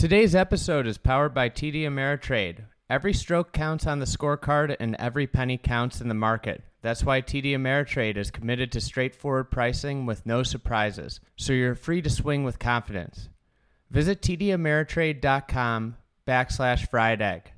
Today's episode is powered by TD Ameritrade. Every stroke counts on the scorecard and every penny counts in the market. That's why TD Ameritrade is committed to straightforward pricing with no surprises, so you're free to swing with confidence. Visit tdameritrade.com backslash fried egg.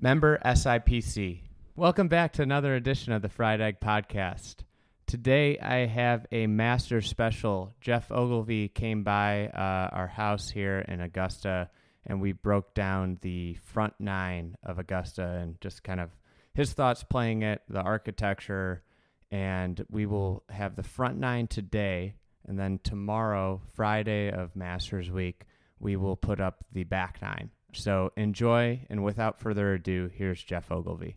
Member SIPC. Welcome back to another edition of the Fried Egg Podcast. Today I have a master special. Geoff Ogilvy came by uh, our house here in Augusta and we broke down the front nine of Augusta and just kind of his thoughts playing it, the architecture, and we will have the front nine today. And then tomorrow, Friday of Masters Week, we will put up the back nine. So enjoy, and without further ado, here's Geoff Ogilvy.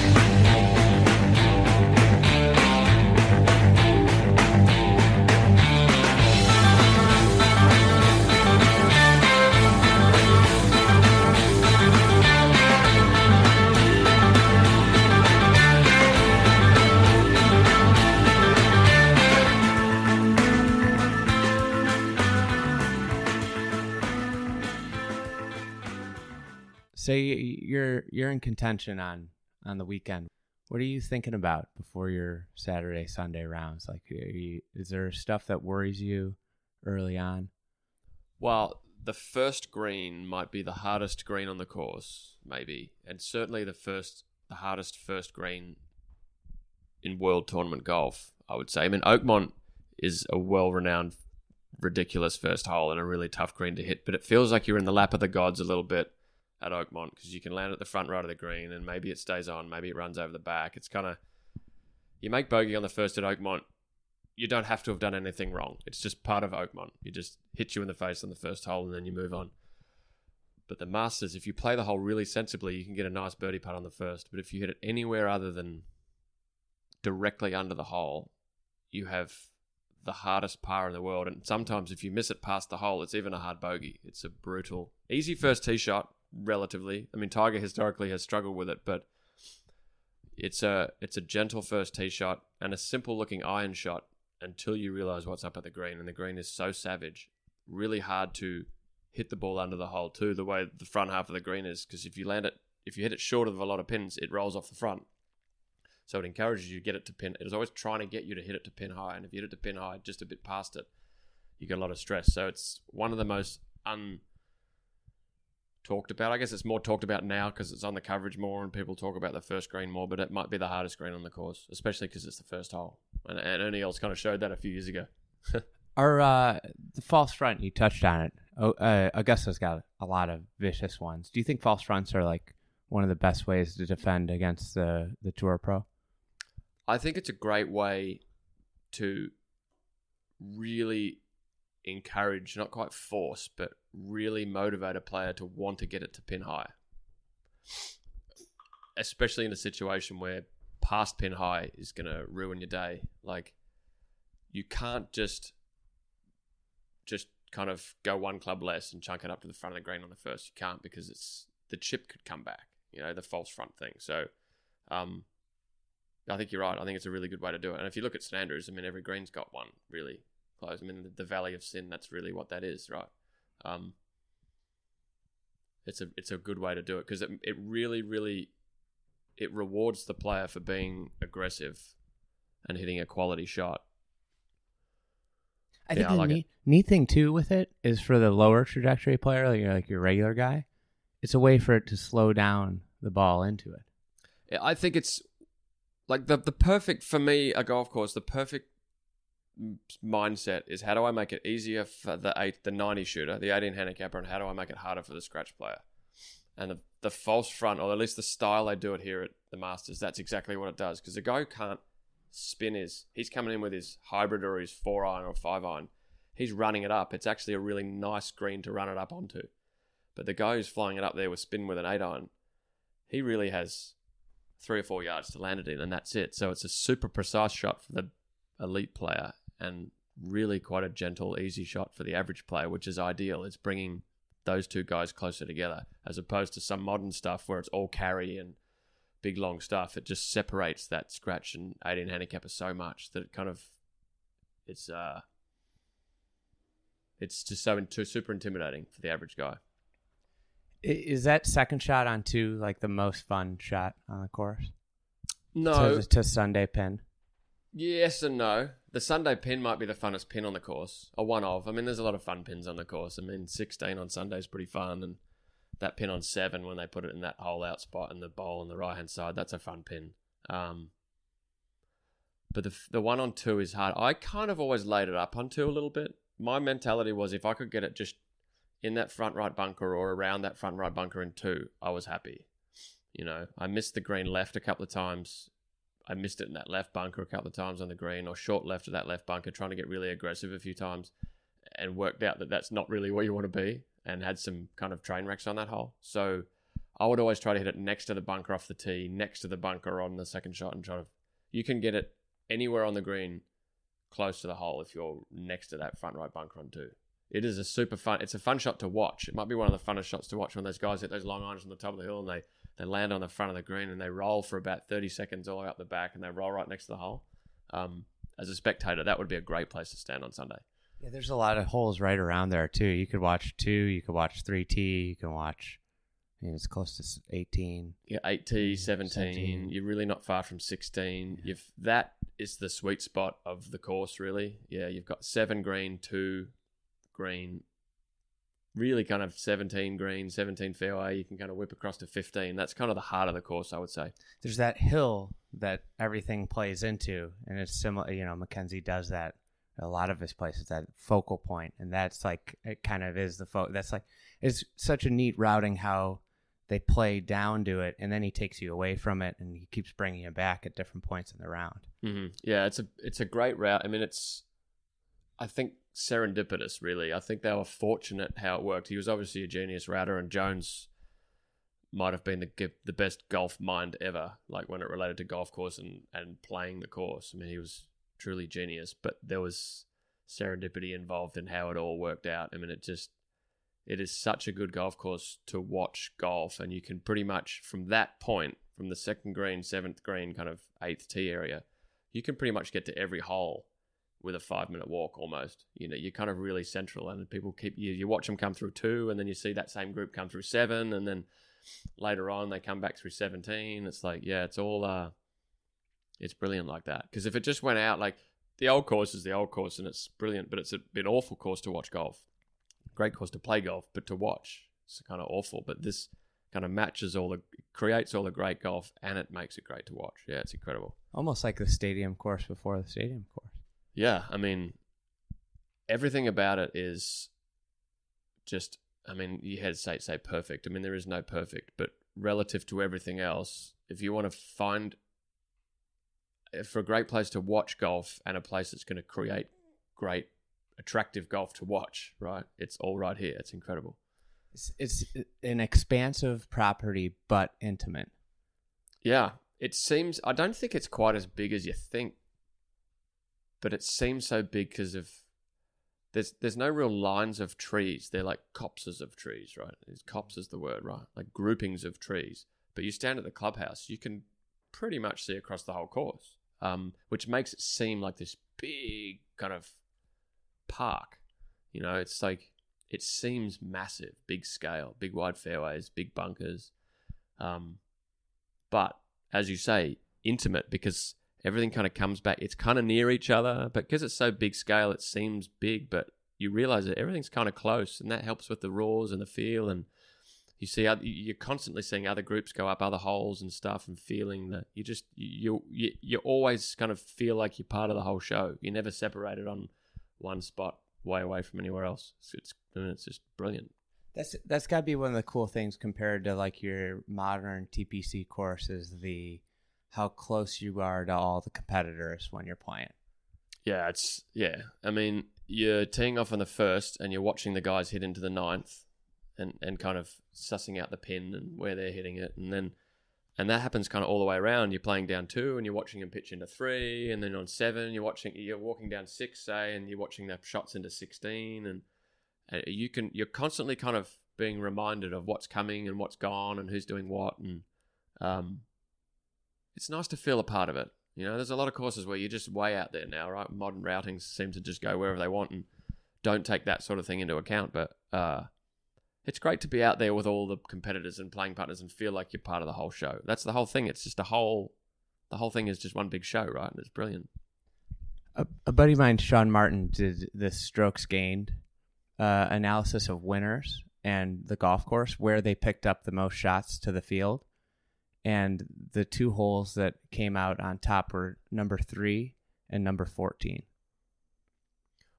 So you're you're in contention on on the weekend. What are you thinking about before your Saturday Sunday rounds? Like, you, is there stuff that worries you early on? Well, the first green might be the hardest green on the course, maybe, and certainly the first the hardest first green in World Tournament golf. I would say. I mean, Oakmont is a well-renowned, ridiculous first hole and a really tough green to hit, but it feels like you're in the lap of the gods a little bit at Oakmont because you can land at the front right of the green and maybe it stays on, maybe it runs over the back. It's kind of you make bogey on the first at Oakmont, you don't have to have done anything wrong. It's just part of Oakmont. You just hit you in the face on the first hole and then you move on. But the Masters, if you play the hole really sensibly, you can get a nice birdie putt on the first. But if you hit it anywhere other than directly under the hole, you have the hardest par in the world. And sometimes if you miss it past the hole, it's even a hard bogey. It's a brutal, easy first tee shot, relatively. I mean, Tiger historically has struggled with it, but it's a it's a gentle first tee shot and a simple looking iron shot until you realize what's up at the green, and the green is so savage, really hard to hit the ball under the hole too. The way the front half of the green is, because if you land it, if you hit it short of a lot of pins, it rolls off the front. So it encourages you to get it to pin. It is always trying to get you to hit it to pin high, and if you hit it to pin high, just a bit past it, you get a lot of stress. So it's one of the most un talked about. I guess it's more talked about now because it's on the coverage more and people talk about the first green more, but it might be the hardest green on the course, especially because it's the first hole. And, and Ernie Els kind of showed that a few years ago. Our uh, the false front, you touched on it. Oh, uh, Augusta's got a lot of vicious ones. Do you think false fronts are like one of the best ways to defend against the the Tour Pro? I think it's a great way to really encourage, not quite force, but really motivate a player to want to get it to pin high. Especially in a situation where past pin high is going to ruin your day. Like, you can't just just kind of go one club less and chunk it up to the front of the green on the first. You can't because it's the chip could come back. You know, the false front thing. So, um, I think you're right. I think it's a really good way to do it. And if you look at St Andrews, I mean, every green's got one really close. I mean, the, the Valley of Sin. That's really what that is, right? Um, it's a it's a good way to do it because it it really really it rewards the player for being aggressive and hitting a quality shot. I yeah, think the like neat, neat, thing too with it is for the lower trajectory player, like your, like your regular guy, it's a way for it to slow down the ball into it. Yeah, I think it's like the the perfect for me a golf course. The perfect mindset is how do I make it easier for the eight, the 90 shooter, the 18 handicapper, and how do I make it harder for the scratch player? And the, the false front, or at least the style they do it here at the Masters, that's exactly what it does. Because the guy who can't spin is, he's coming in with his hybrid or his four iron or five iron. He's running it up. It's actually a really nice green to run it up onto. But the guy who's flying it up there with spin with an eight iron, he really has three or four yards to land it in, and that's it. So it's a super precise shot for the elite player and really quite a gentle, easy shot for the average player, which is ideal. It's bringing those two guys closer together, as opposed to some modern stuff where it's all carry and big long stuff. It just separates that scratch and 18 handicapper so much that it kind of it's uh it's just so too super intimidating for the average guy. Is that second shot on two like the most fun shot on the course? No, To, to Sunday pin. Yes and no. The Sunday pin might be the funnest pin on the course, a one of. I mean, there's a lot of fun pins on the course. I mean, 16 on Sunday is pretty fun, and that pin on seven when they put it in that hole out spot in the bowl on the right hand side, that's a fun pin. Um, but the the one on two is hard. I kind of always laid it up on two a little bit. My mentality was if I could get it just in that front right bunker or around that front right bunker in two, I was happy. You know, I missed the green left a couple of times. I missed it in that left bunker a couple of times on the green, or short left of that left bunker, trying to get really aggressive a few times, and worked out that that's not really where you want to be, and had some kind of train wrecks on that hole. So I would always try to hit it next to the bunker off the tee, next to the bunker on the second shot, and try to. You can get it anywhere on the green, close to the hole if you're next to that front right bunker on two. It is a super fun. It's a fun shot to watch. It might be one of the funnest shots to watch when those guys hit those long irons on the top of the hill and they they land on the front of the green and they roll for about 30 seconds all the way up the back and they roll right next to the hole. Um, as a spectator, that would be a great place to stand on Sunday. Yeah, there's a lot of holes right around there too. You could watch two, you could watch three tee, you can watch. I mean, it's close to 18. Yeah, 8 tee, 17, 17. You're really not far from 16. You've that is the sweet spot of the course, really. Yeah, you've got seven green, two green, really kind of 17 green, 17 fairway. You can kind of whip across to 15. That's kind of the heart of the course, I would say. There's that hill that everything plays into, and it's similar. You know, Mackenzie does that a lot of his places. That focal point, and that's like it kind of is the fo- That's like it's such a neat routing how they play down to it, and then he takes you away from it, and he keeps bringing you back at different points in the round. hmm Yeah, it's a it's a great route. I mean, it's I think serendipitous. Really, I think they were fortunate how it worked. He was obviously a genius router, and Jones might have been the the best golf mind ever. Like when it related to golf course and and playing the course. I mean, he was truly genius. But there was serendipity involved in how it all worked out. I mean, it just it is such a good golf course to watch golf, and you can pretty much from that point, from the second green, seventh green, kind of eighth tee area, you can pretty much get to every hole with a five minute walk almost. You know, you're kind of really central, and people keep you. You watch them come through two, and then you see that same group come through seven, and then later on they come back through seventeen. It's like, yeah, it's all uh, it's brilliant like that. Because if it just went out like the old course is the old course, and it's brilliant, but it's a, an awful course to watch golf. Great course to play golf, but to watch it's kind of awful. But this kind of matches all the creates all the great golf, and it makes it great to watch. Yeah, it's incredible. Almost like the stadium course before the stadium course. Yeah, I mean, everything about it is just. I mean, you had to say say perfect. I mean, there is no perfect, but relative to everything else, if you want to find for a great place to watch golf and a place that's going to create great, attractive golf to watch, right? It's all right here. It's incredible. It's, it's an expansive property, but intimate. Yeah, it seems. I don't think it's quite as big as you think, but it seems so big because of there's there's no real lines of trees. They're like copses of trees, right? Copse is the word, right? Like groupings of trees. But you stand at the clubhouse, you can pretty much see across the whole course, um, which makes it seem like this big kind of park. You know, it's like it seems massive, big scale, big wide fairways, big bunkers. Um, but as you say, intimate because everything kind of comes back. It's kind of near each other, but because it's so big scale, it seems big, but you realize that everything's kind of close, and that helps with the roars and the feel. And you see, you're constantly seeing other groups go up other holes and stuff, and feeling that you just you you you always kind of feel like you're part of the whole show. You're never separated on one spot, way away from anywhere else. It's, it's I mean, it's just brilliant. That's that's got to be one of the cool things compared to like your modern TPC courses. The how close you are to all the competitors when you're playing. Yeah, it's yeah. I mean, you're teeing off on the first, and you're watching the guys hit into the ninth, and and kind of sussing out the pin and where they're hitting it, and then and that happens kind of all the way around. You're playing down two, and you're watching them pitch into three, and then on seven, you're watching you're walking down six, say, and you're watching their shots into sixteen, and uh, you can you're constantly kind of being reminded of what's coming and what's gone and who's doing what, and um, it's nice to feel a part of it. You know, there's a lot of courses where you're just way out there now, right? Modern routings seem to just go wherever they want and don't take that sort of thing into account. But uh, it's great to be out there with all the competitors and playing partners and feel like you're part of the whole show. That's the whole thing. It's just a whole, the whole thing is just one big show, right? And it's brilliant. A, a buddy of mine, Sean Martin, did the strokes gained uh, analysis of winners and the golf course where they picked up the most shots to the field. And the two holes that came out on top were number three and number 14.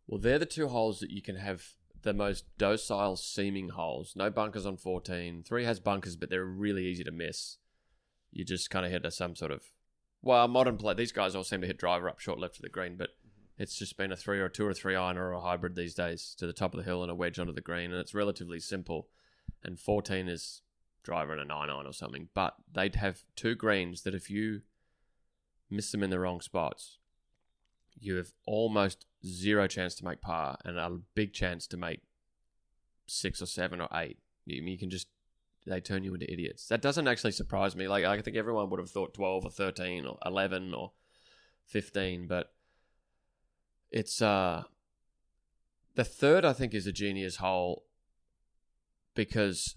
Well, they're the two holes that you can have the most docile seeming holes. No bunkers on 14. Three has bunkers, but they're really easy to miss. You just kind of hit some sort of. Well, modern play, these guys all seem to hit driver up short left of the green, but it's just been a three or a two or three iron or a hybrid these days to the top of the hill and a wedge onto the green, and it's relatively simple. And 14 is driver and a nine iron or something, but they'd have two greens that if you miss them in the wrong spots, you have almost zero chance to make par and a big chance to make six or seven or eight. You, you can just they turn you into idiots. That doesn't actually surprise me. Like I think everyone would have thought twelve or thirteen or eleven or fifteen, but it's uh the third I think is a genius hole because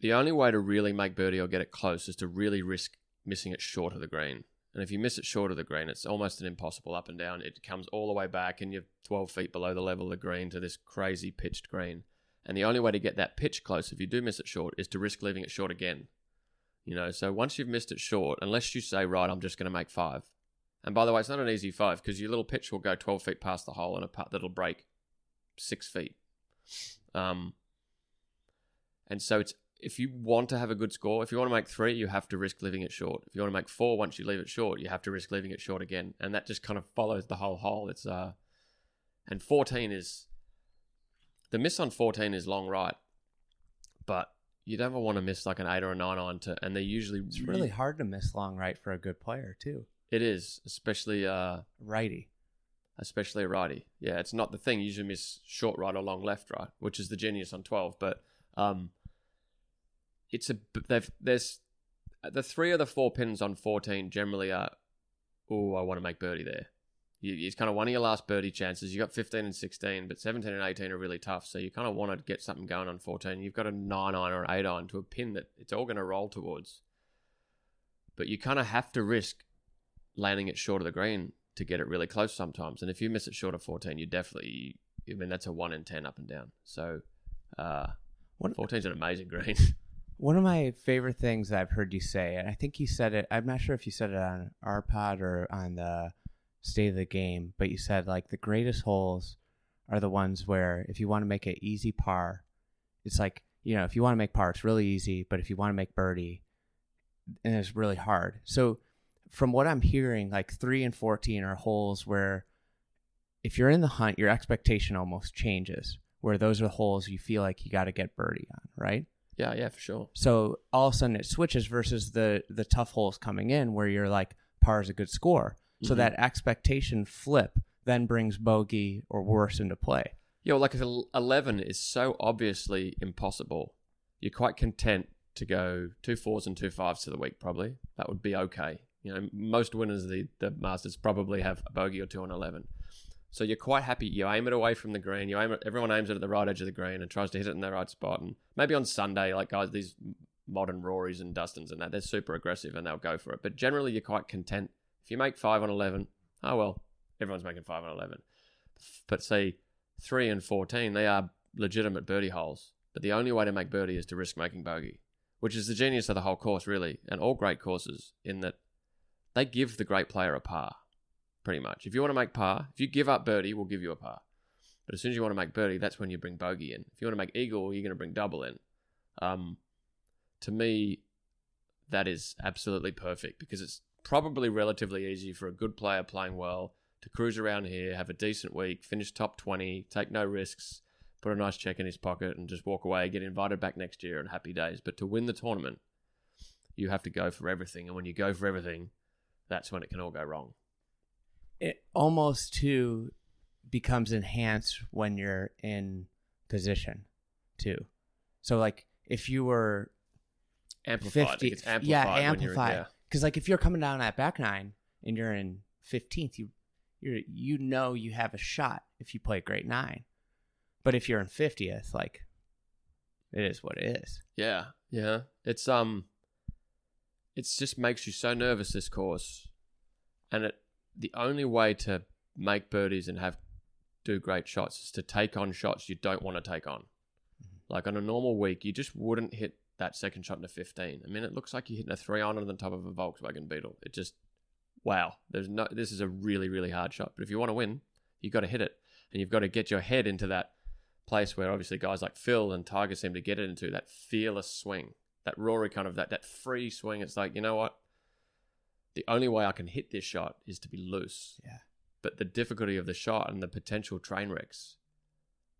the only way to really make birdie or get it close is to really risk missing it short of the green. And if you miss it short of the green, it's almost an impossible up and down. It comes all the way back, and you're 12 feet below the level of the green to this crazy pitched green. And the only way to get that pitch close, if you do miss it short, is to risk leaving it short again. You know, so once you've missed it short, unless you say, right, I'm just going to make five. And by the way, it's not an easy five because your little pitch will go 12 feet past the hole and a putt that'll break six feet. Um, and so it's if you want to have a good score, if you want to make three, you have to risk leaving it short. If you want to make four, once you leave it short, you have to risk leaving it short again, and that just kind of follows the whole hole. It's uh, and fourteen is the miss on fourteen is long right, but you don't want to miss like an eight or a nine on to, and they usually It's really hard to miss long right for a good player too. It is, especially uh, Righty. especially a righty. Yeah, it's not the thing. You usually miss short right or long left right, which is the genius on twelve, but um it's a they've there's the three of the four pins on 14 generally are oh I want to make birdie there. You, it's kind of one of your last birdie chances. You got 15 and 16 but 17 and 18 are really tough so you kind of want to get something going on 14 you've got a 9 iron or an 8 iron to a pin that it's all going to roll towards. But you kind of have to risk landing it short of the green to get it really close sometimes and if you miss it short of 14 you definitely I mean that's a 1 in 10 up and down. So uh 14 is an amazing green One of my favorite things I've heard you say, and I think you said it, I'm not sure if you said it on our pod or on the state of the game, but you said like the greatest holes are the ones where if you want to make an easy par, it's like, you know, if you want to make par, it's really easy, but if you want to make birdie, and it's really hard. So from what I'm hearing, like three and 14 are holes where if you're in the hunt, your expectation almost changes, where those are the holes you feel like you got to get birdie on, right? Yeah yeah for sure So all of a sudden it switches versus the the tough holes coming in where you're like par is a good score. So Mhm. that expectation flip then brings bogey or worse into play. Yeah, well, like if 11 is so obviously impossible, you're quite content to go two fours and two fives to the week, probably. That would be okay. You know, most winners of the, the Masters probably have a bogey or two on 11. So you're quite happy. You aim it away from the green. You aim it, everyone aims it at the right edge of the green and tries to hit it in the right spot. And maybe on Sunday, like guys, these modern Rorys and Dustins and that, they're super aggressive and they'll go for it. But generally, you're quite content. If you make five on 11, oh well, everyone's making five on 11. But say three and 14, they are legitimate birdie holes. But the only way to make birdie is to risk making bogey, which is the genius of the whole course, really, and all great courses, in that they give the great player a par, pretty much. If you want to make par, if you give up birdie, we'll give you a par. But as soon as you want to make birdie, that's when you bring bogey in. If you want to make eagle, you're going to bring double in. Um, to me, that is absolutely perfect because it's probably relatively easy for a good player playing well to cruise around here, have a decent week, finish top 20, take no risks, put a nice check in his pocket, and just walk away, get invited back next year, and happy days. But to win the tournament, you have to go for everything. And when you go for everything, that's when it can all go wrong. It almost too becomes enhanced when you're in position too. So like if you were Amplified. 50 it amplified. yeah amplified yeah. because like if you're coming down at back nine and you're in 15th you you you know you have a shot if you play great nine but if you're in 50th like it is what it is Yeah, yeah. It's um, it's just makes you so nervous this course, and it the only way to make birdies and have do great shots is to take on shots you don't want to take on. Mm-hmm. Like on a normal week, you just wouldn't hit that second shot in a fifteen. I mean, it looks like you're hitting a three on on the top of a Volkswagen Beetle. It just wow. There's no. This is a really really hard shot, but if you want to win, you've got to hit it, and you've got to get your head into that place where obviously guys like Phil and Tiger seem to get it into that fearless swing, that Rory kind of that that free swing. It's like you know what, the only way I can hit this shot is to be loose. Yeah. But the difficulty of the shot and the potential train wrecks,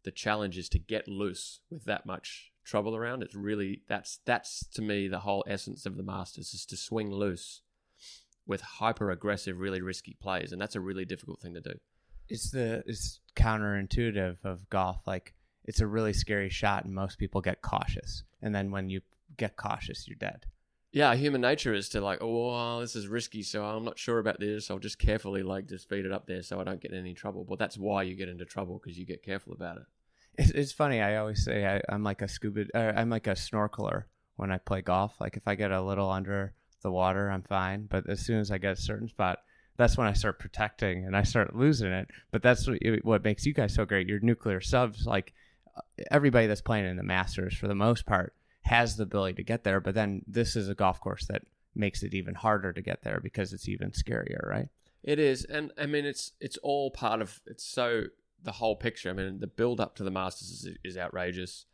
the challenge is to get loose with that much trouble around. It's really that's that's to me the whole essence of the Masters is to swing loose with hyper aggressive, really risky plays, and that's a really difficult thing to do. it's the it's counterintuitive of golf like it's a really scary shot and most people get cautious and then when you get cautious you're dead yeah, human nature is to like, oh, well, this is risky, so I'm not sure about this. I'll just carefully like just feed it up there so I don't get in any trouble. But that's why you get into trouble because you get careful about it. It's, it's funny. I always say I, I'm like a scuba. Uh, I'm like a snorkeler when I play golf. Like if I get a little under the water, I'm fine. But as soon as I get a certain spot, that's when I start protecting and I start losing it. But that's what, what makes you guys so great. You're nuclear subs, like uh, everybody that's playing in the Masters, for the most part, has the ability to get there. But then this is a golf course that makes it even harder to get there because it's even scarier, right? It is, and I mean, it's it's all part of. It's so the whole picture. I mean, the build up to the Masters is, is outrageous.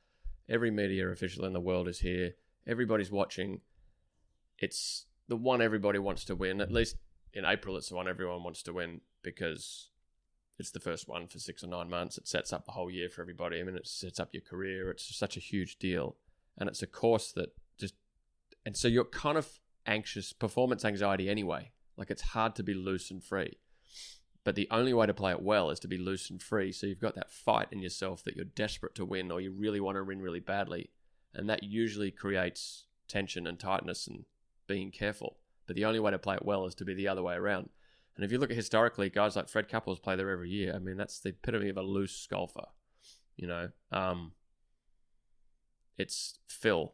Every media official in the world is here. Everybody's watching. It's the one everybody wants to win. At least in April, it's the one everyone wants to win because it's the first one for six or nine months. It sets up the whole year for everybody. I mean, it sets up your career. It's such a huge deal, and it's a course that just and so you're kind of anxious, performance anxiety anyway. Like it's hard to be loose and free. But the only way to play it well is to be loose and free. So you've got that fight in yourself that you're desperate to win or you really want to win really badly. And that usually creates tension and tightness and being careful. But the only way to play it well is to be the other way around. And if you look at historically, guys like Fred Couples play there every year. I mean, that's the epitome of a loose golfer. You know, um, it's Phil.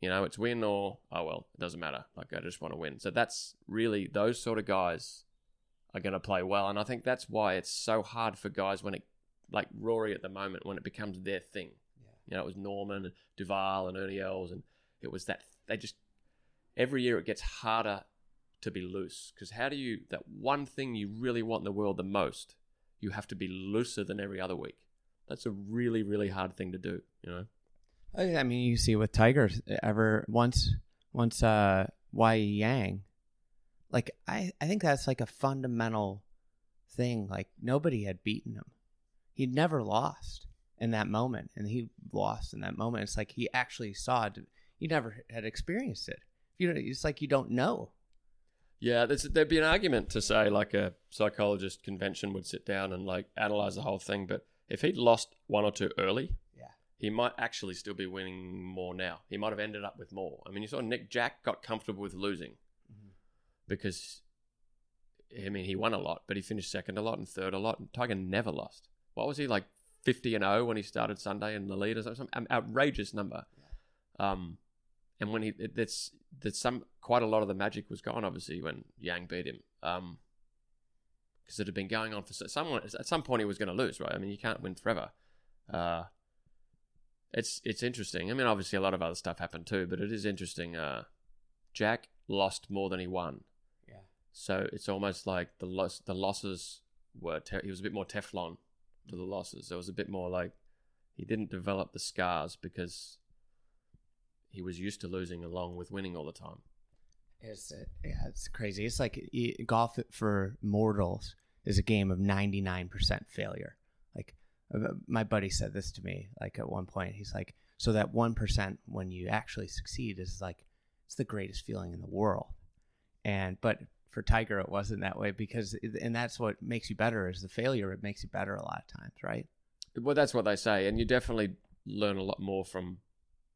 You know, it's win or oh well, it doesn't matter. Like I just want to win. So that's really those sort of guys are going to play well, and I think that's why it's so hard for guys when it, like Rory at the moment, when it becomes their thing. Yeah. You know, it was Norman and Duval and Ernie Els, and it was that they just every year it gets harder to be loose because how do you that one thing you really want in the world the most, you have to be looser than every other week. That's a really really hard thing to do. You know. I I mean, you see with Tiger ever once once uh Wai Yang, like I I think that's like a fundamental thing. Like nobody had beaten him. He'd never lost in that moment, and he lost in that moment. It's like he actually saw it. He never had experienced it. You know, it's like you don't know. Yeah, there'd be an argument to say like a psychologist convention would sit down and like analyze the whole thing, but if he'd lost one or two early. He might actually still be winning more now. He might have ended up with more. I mean, you saw Nick Jack got comfortable with losing because, I mean, he won a lot, but he finished second a lot and third a lot. And Tiger never lost. What was he like, fifty and zero when he started Sunday in the leaders? or something? Some outrageous number. Um, and when he, it, it's that some quite a lot of the magic was gone, obviously, when Yang beat him. Um, because it had been going on for someone at some point he was going to lose, right? I mean, you can't win forever. Uh, it's it's interesting. I mean, obviously a lot of other stuff happened too, but it is interesting. Uh, Jack lost more than he won, Yeah. so it's almost like the loss the losses were te- he was a bit more Teflon to the losses. It was a bit more like he didn't develop the scars because he was used to losing along with winning all the time. It's uh, yeah, it's crazy. It's like golf for mortals is a game of ninety nine percent failure. Uh, my buddy said this to me. Like at one point, he's like, "So that one percent when you actually succeed is like it's the greatest feeling in the world." And but for Tiger, it wasn't that way because, and that's what makes you better is the failure. It makes you better a lot of times, right? Well, that's what they say, and you definitely learn a lot more from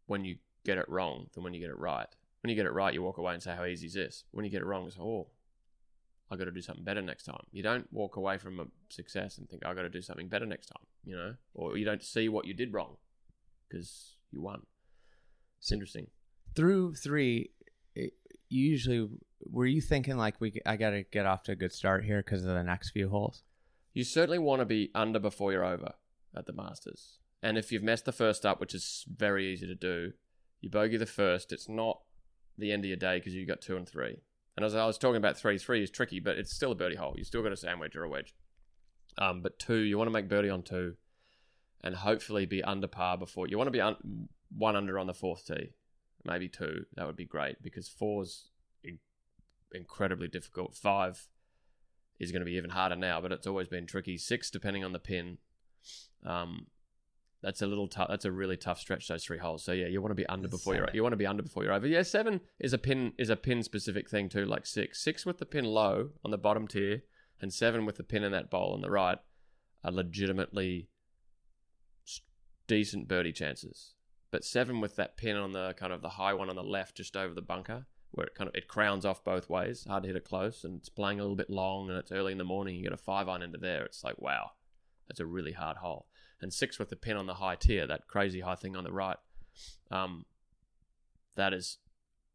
when you get it wrong than when you get it right. When you get it right, you walk away and say, "How easy is this?" When you get it wrong, it's oh, I got to do something better next time. You don't walk away from a success and think, "I got to do something better next time," you know, or you don't see what you did wrong because you won. It's interesting. Through three, it, usually were you thinking like we I got to get off to a good start here because of the next few holes? You certainly want to be under before you're over at the Masters. And if you've messed the first up, which is very easy to do, you bogey the first. It's not the end of your day because you got two and three. And as I was talking about, three three is tricky, but it's still a birdie hole. You still got a sandwich or a wedge. Um, but two, you want to make birdie on two, and hopefully be under par before. You want to be un- one under on the fourth tee, maybe two. That would be great because four's in- incredibly difficult. Five is going to be even harder now, but it's always been tricky. Six, depending on the pin, um, that's a little tough. That's a really tough stretch. Those three holes. So yeah, you want to be under before you're. You want to be under before you're over. Yeah, seven is a pin is a pin specific thing too. Like six, six with the pin low on the bottom tier, and seven with the pin in that bowl on the right, are legitimately decent birdie chances. But seven with that pin on the kind of the high one on the left, just over the bunker, where it kind of it crowns off both ways. Hard to hit it close, and it's playing a little bit long, and it's early in the morning. You get a five iron into there. It's like wow, that's a really hard hole. And six with the pin on the high tier, that crazy high thing on the right. Um, that is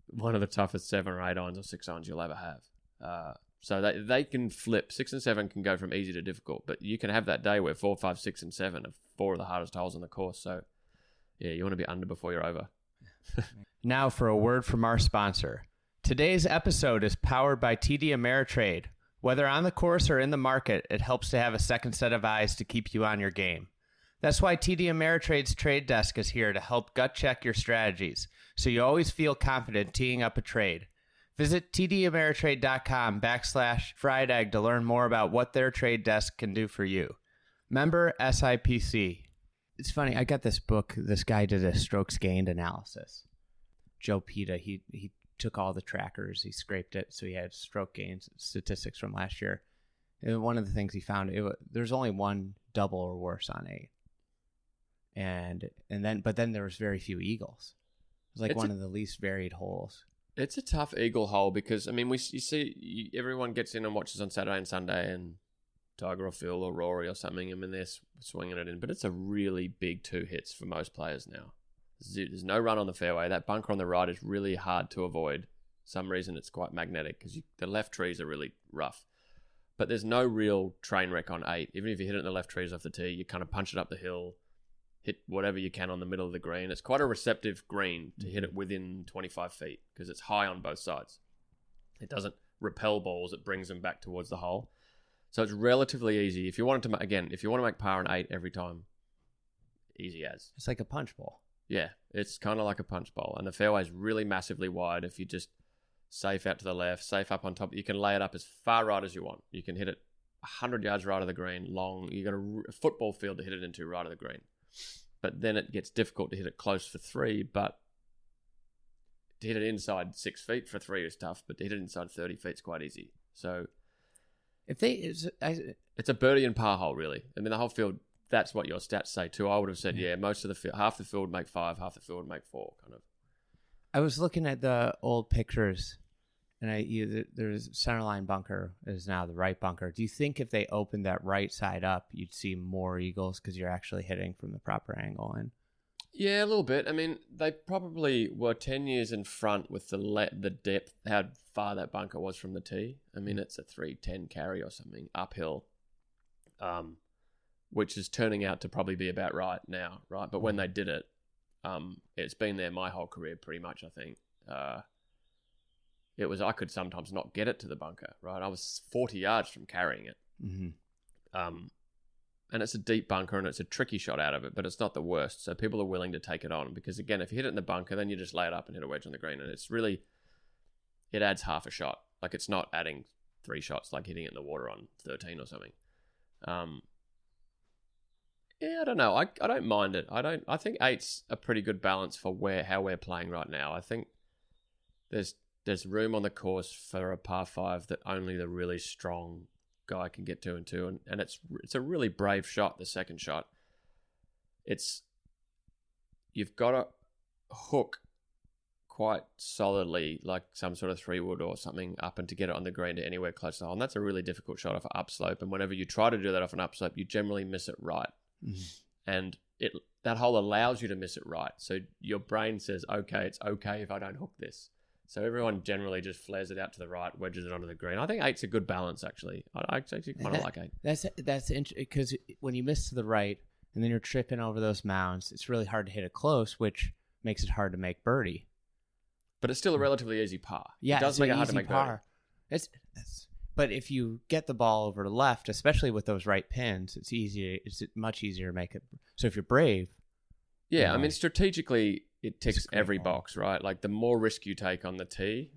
one of the toughest seven or eight irons or six irons you'll ever have. Uh, so they they can flip. Six and seven can go from easy to difficult, but you can have that day where four, five, six, and seven are four of the hardest holes on the course. So yeah, you want to be under before you're over. Now for a word from our sponsor. Today's episode is powered by TD Ameritrade. Whether on the course or in the market, it helps to have a second set of eyes to keep you on your game. That's why TD Ameritrade's trade desk is here to help gut check your strategies, so you always feel confident teeing up a trade. Visit tdameritrade.com backslash fried egg to learn more about what their trade desk can do for you. Member SIPC. It's funny, I got this book. This guy did a strokes gained analysis. Joe Pita, he, he took all the trackers, he scraped it, so he had stroke gains statistics from last year. And one of the things he found, it, there's only one double or worse on eight and and then but then there was very few eagles. It was like It's one a- of the least varied holes. It's a tough eagle hole because I mean we you see you, everyone gets in and watches on Saturday and Sunday and Tiger or Phil or Rory or something. I mean they're swinging it in, but it's a really big two hits for most players now. There's there's no run on the fairway. That bunker on the right is really hard to avoid. Some reason it's quite magnetic because the left trees are really rough. But there's no real train wreck on eight. Even if you hit it in the left trees off the tee, you kind of punch it up the hill, hit whatever you can on the middle of the green. It's quite a receptive green to hit it mm-hmm. within 25 feet because it's high on both sides. It doesn't repel balls; it brings them back towards the hole. So it's relatively easy. If you wanted to, ma- again, if you want to make par on eight every time, easy as. It's like a punch bowl. Yeah, it's kind of like a punch bowl, and the fairway is really massively wide. If you just safe out to the left, safe up on top, you can lay it up as far right as you want. You can hit it hundred yards right of the green, long. You got a, r- a football field to hit it into right of the green, but then it gets difficult to hit it close for three. But to hit it inside six feet for three is tough, but to hit it inside thirty feet is quite easy. So If they, it's, I, it's a birdie and par hole, really. I mean, the whole field. That's what your stats say too. I would have said, yeah, most of the field, half the field would make five, half the field would make four, kind of. I was looking at the old pictures, and I you, th- there's centerline bunker is now the right bunker. Do you think if they opened that right side up, you'd see more eagles because you're actually hitting from the proper angle? And Yeah, a little bit. I mean, they probably were ten years in front with the le- the depth, how far that bunker was from the tee. I mean, it's a three ten carry or something uphill, um, which is turning out to probably be about right now, right? But when they did it, um, it's been there my whole career pretty much. I think uh, it was I could sometimes not get it to the bunker, right? I was forty yards from carrying it. mm-hmm. Um, and it's a deep bunker and it's a tricky shot out of it, but it's not the worst. So people are willing to take it on because again, if you hit it in the bunker, then you just lay it up and hit a wedge on the green, and it's really it adds half a shot. Like it's not adding three shots like hitting it in the water on thirteen or something. Um, yeah, I don't know. I, I don't mind it. I don't. I think eight's a pretty good balance for where how we're playing right now. I think there's there's room on the course for a par five that only the really strong guy can get two and two, and, and it's it's a really brave shot. The second shot, it's you've got to hook quite solidly, like some sort of three wood or something, up and to get it on the green to anywhere close to the hole. And that's a really difficult shot off an upslope. And whenever you try to do that off an upslope, you generally miss it right. Mm-hmm. And it that hole allows you to miss it right. So your brain says, okay, it's okay if I don't hook this. So everyone generally just flares it out to the right, wedges it onto the green. I think eight's a good balance, actually. I I actually kind of like eight. That's that's because when you miss to the right and then you're tripping over those mounds, it's really hard to hit it close, which makes it hard to make birdie. But it's still a relatively easy par. Yeah, it does make it hard to make birdie. par. It's, it's but if you get the ball over to left, especially with those right pins, it's easy. It's much easier to make it. So if you're brave, Yeah, I mean, strategically, it ticks every ball. box, right? Like the more risk you take on the tee,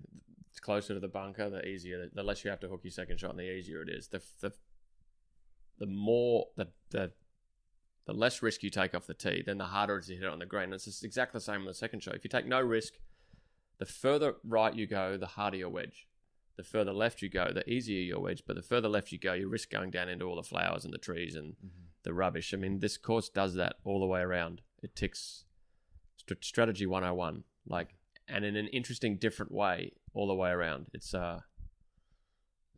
it's closer to the bunker, the easier, the less you have to hook your second shot, and the easier it is. The the the more the the the less risk you take off the tee, then the harder it is to hit it on the green. And it's just exactly the same on the second shot. If you take no risk, the further right you go, the harder your wedge. The further left you go, the easier your wedge. But the further left you go, you risk going down into all the flowers and the trees and the rubbish. I mean, this course does that all the way around. It ticks st- strategy 101, like, and in an interesting, different way all the way around. It's uh,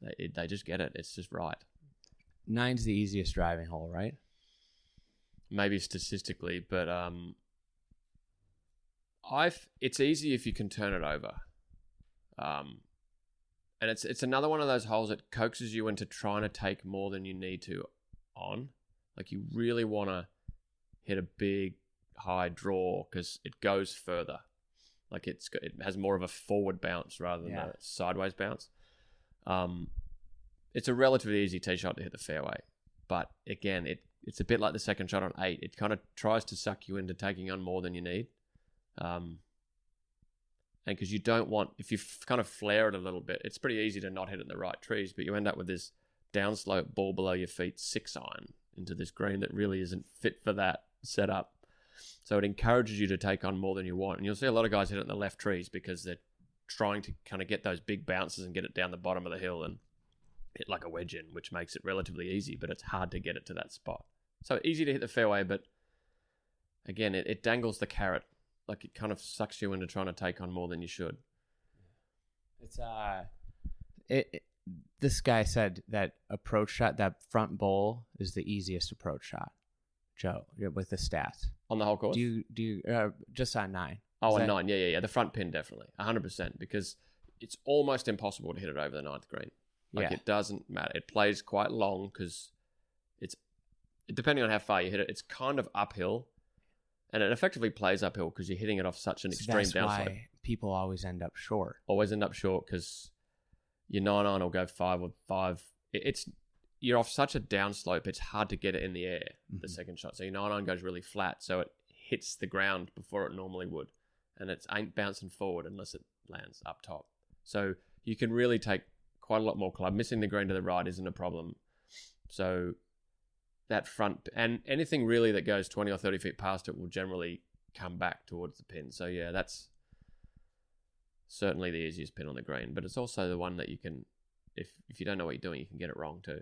they, they just get it. It's just right. nine's the easiest driving hole, right? Maybe statistically, but um, I've it's easy if you can turn it over. Um, and it's it's another one of those holes that coaxes you into trying to take more than you need to on. Like you really want to hit a big high draw because it goes further. Like it's it has more of a forward bounce rather than Yeah. a sideways bounce. Um, it's a relatively easy tee shot to hit the fairway, but again, it it's a bit like the second shot on eight. It kind of tries to suck you into taking on more than you need. Um, and because you don't want, if you f- kind of flare it a little bit, it's pretty easy to not hit it in the right trees, but you end up with this downslope ball below your feet, six iron into this green that really isn't fit for that setup. So it encourages you to take on more than you want. And you'll see a lot of guys hit it in the left trees because they're trying to kind of get those big bounces and get it down the bottom of the hill and hit like a wedge in, which makes it relatively easy, but it's hard to get it to that spot. So easy to hit the fairway, but again, it, it dangles the carrot. Like it kind of sucks you into trying to take on more than you should. It's uh, it, it- This guy said that approach shot, that front bowl, is the easiest approach shot. Joe, with the stats. On the whole course? Do you do you, uh, just on nine? oh, on that- nine. Yeah, yeah, yeah. The front pin, definitely. 100%. Because it's almost impossible to hit it over the ninth green. Like Yeah. it doesn't matter. It plays quite long because it's, depending on how far you hit it, it's kind of uphill. And it effectively plays uphill because you're hitting it off such an So extreme that's downslope. why people always end up short. always end up short because your nine iron will go five or five. It's you're off such a downslope. It's hard to get it in the air. The Mhm. second shot, so your nine iron goes really flat, so it hits the ground before it normally would, and it ain't bouncing forward unless it lands up top. So you can really take quite a lot more club. Missing the green to the right isn't a problem. So that front and anything really that goes 20 or 30 feet past it will generally come back towards the pin. So yeah, that's certainly the easiest pin on the green, but it's also the one that you can, if if you don't know what you're doing, you can get it wrong too.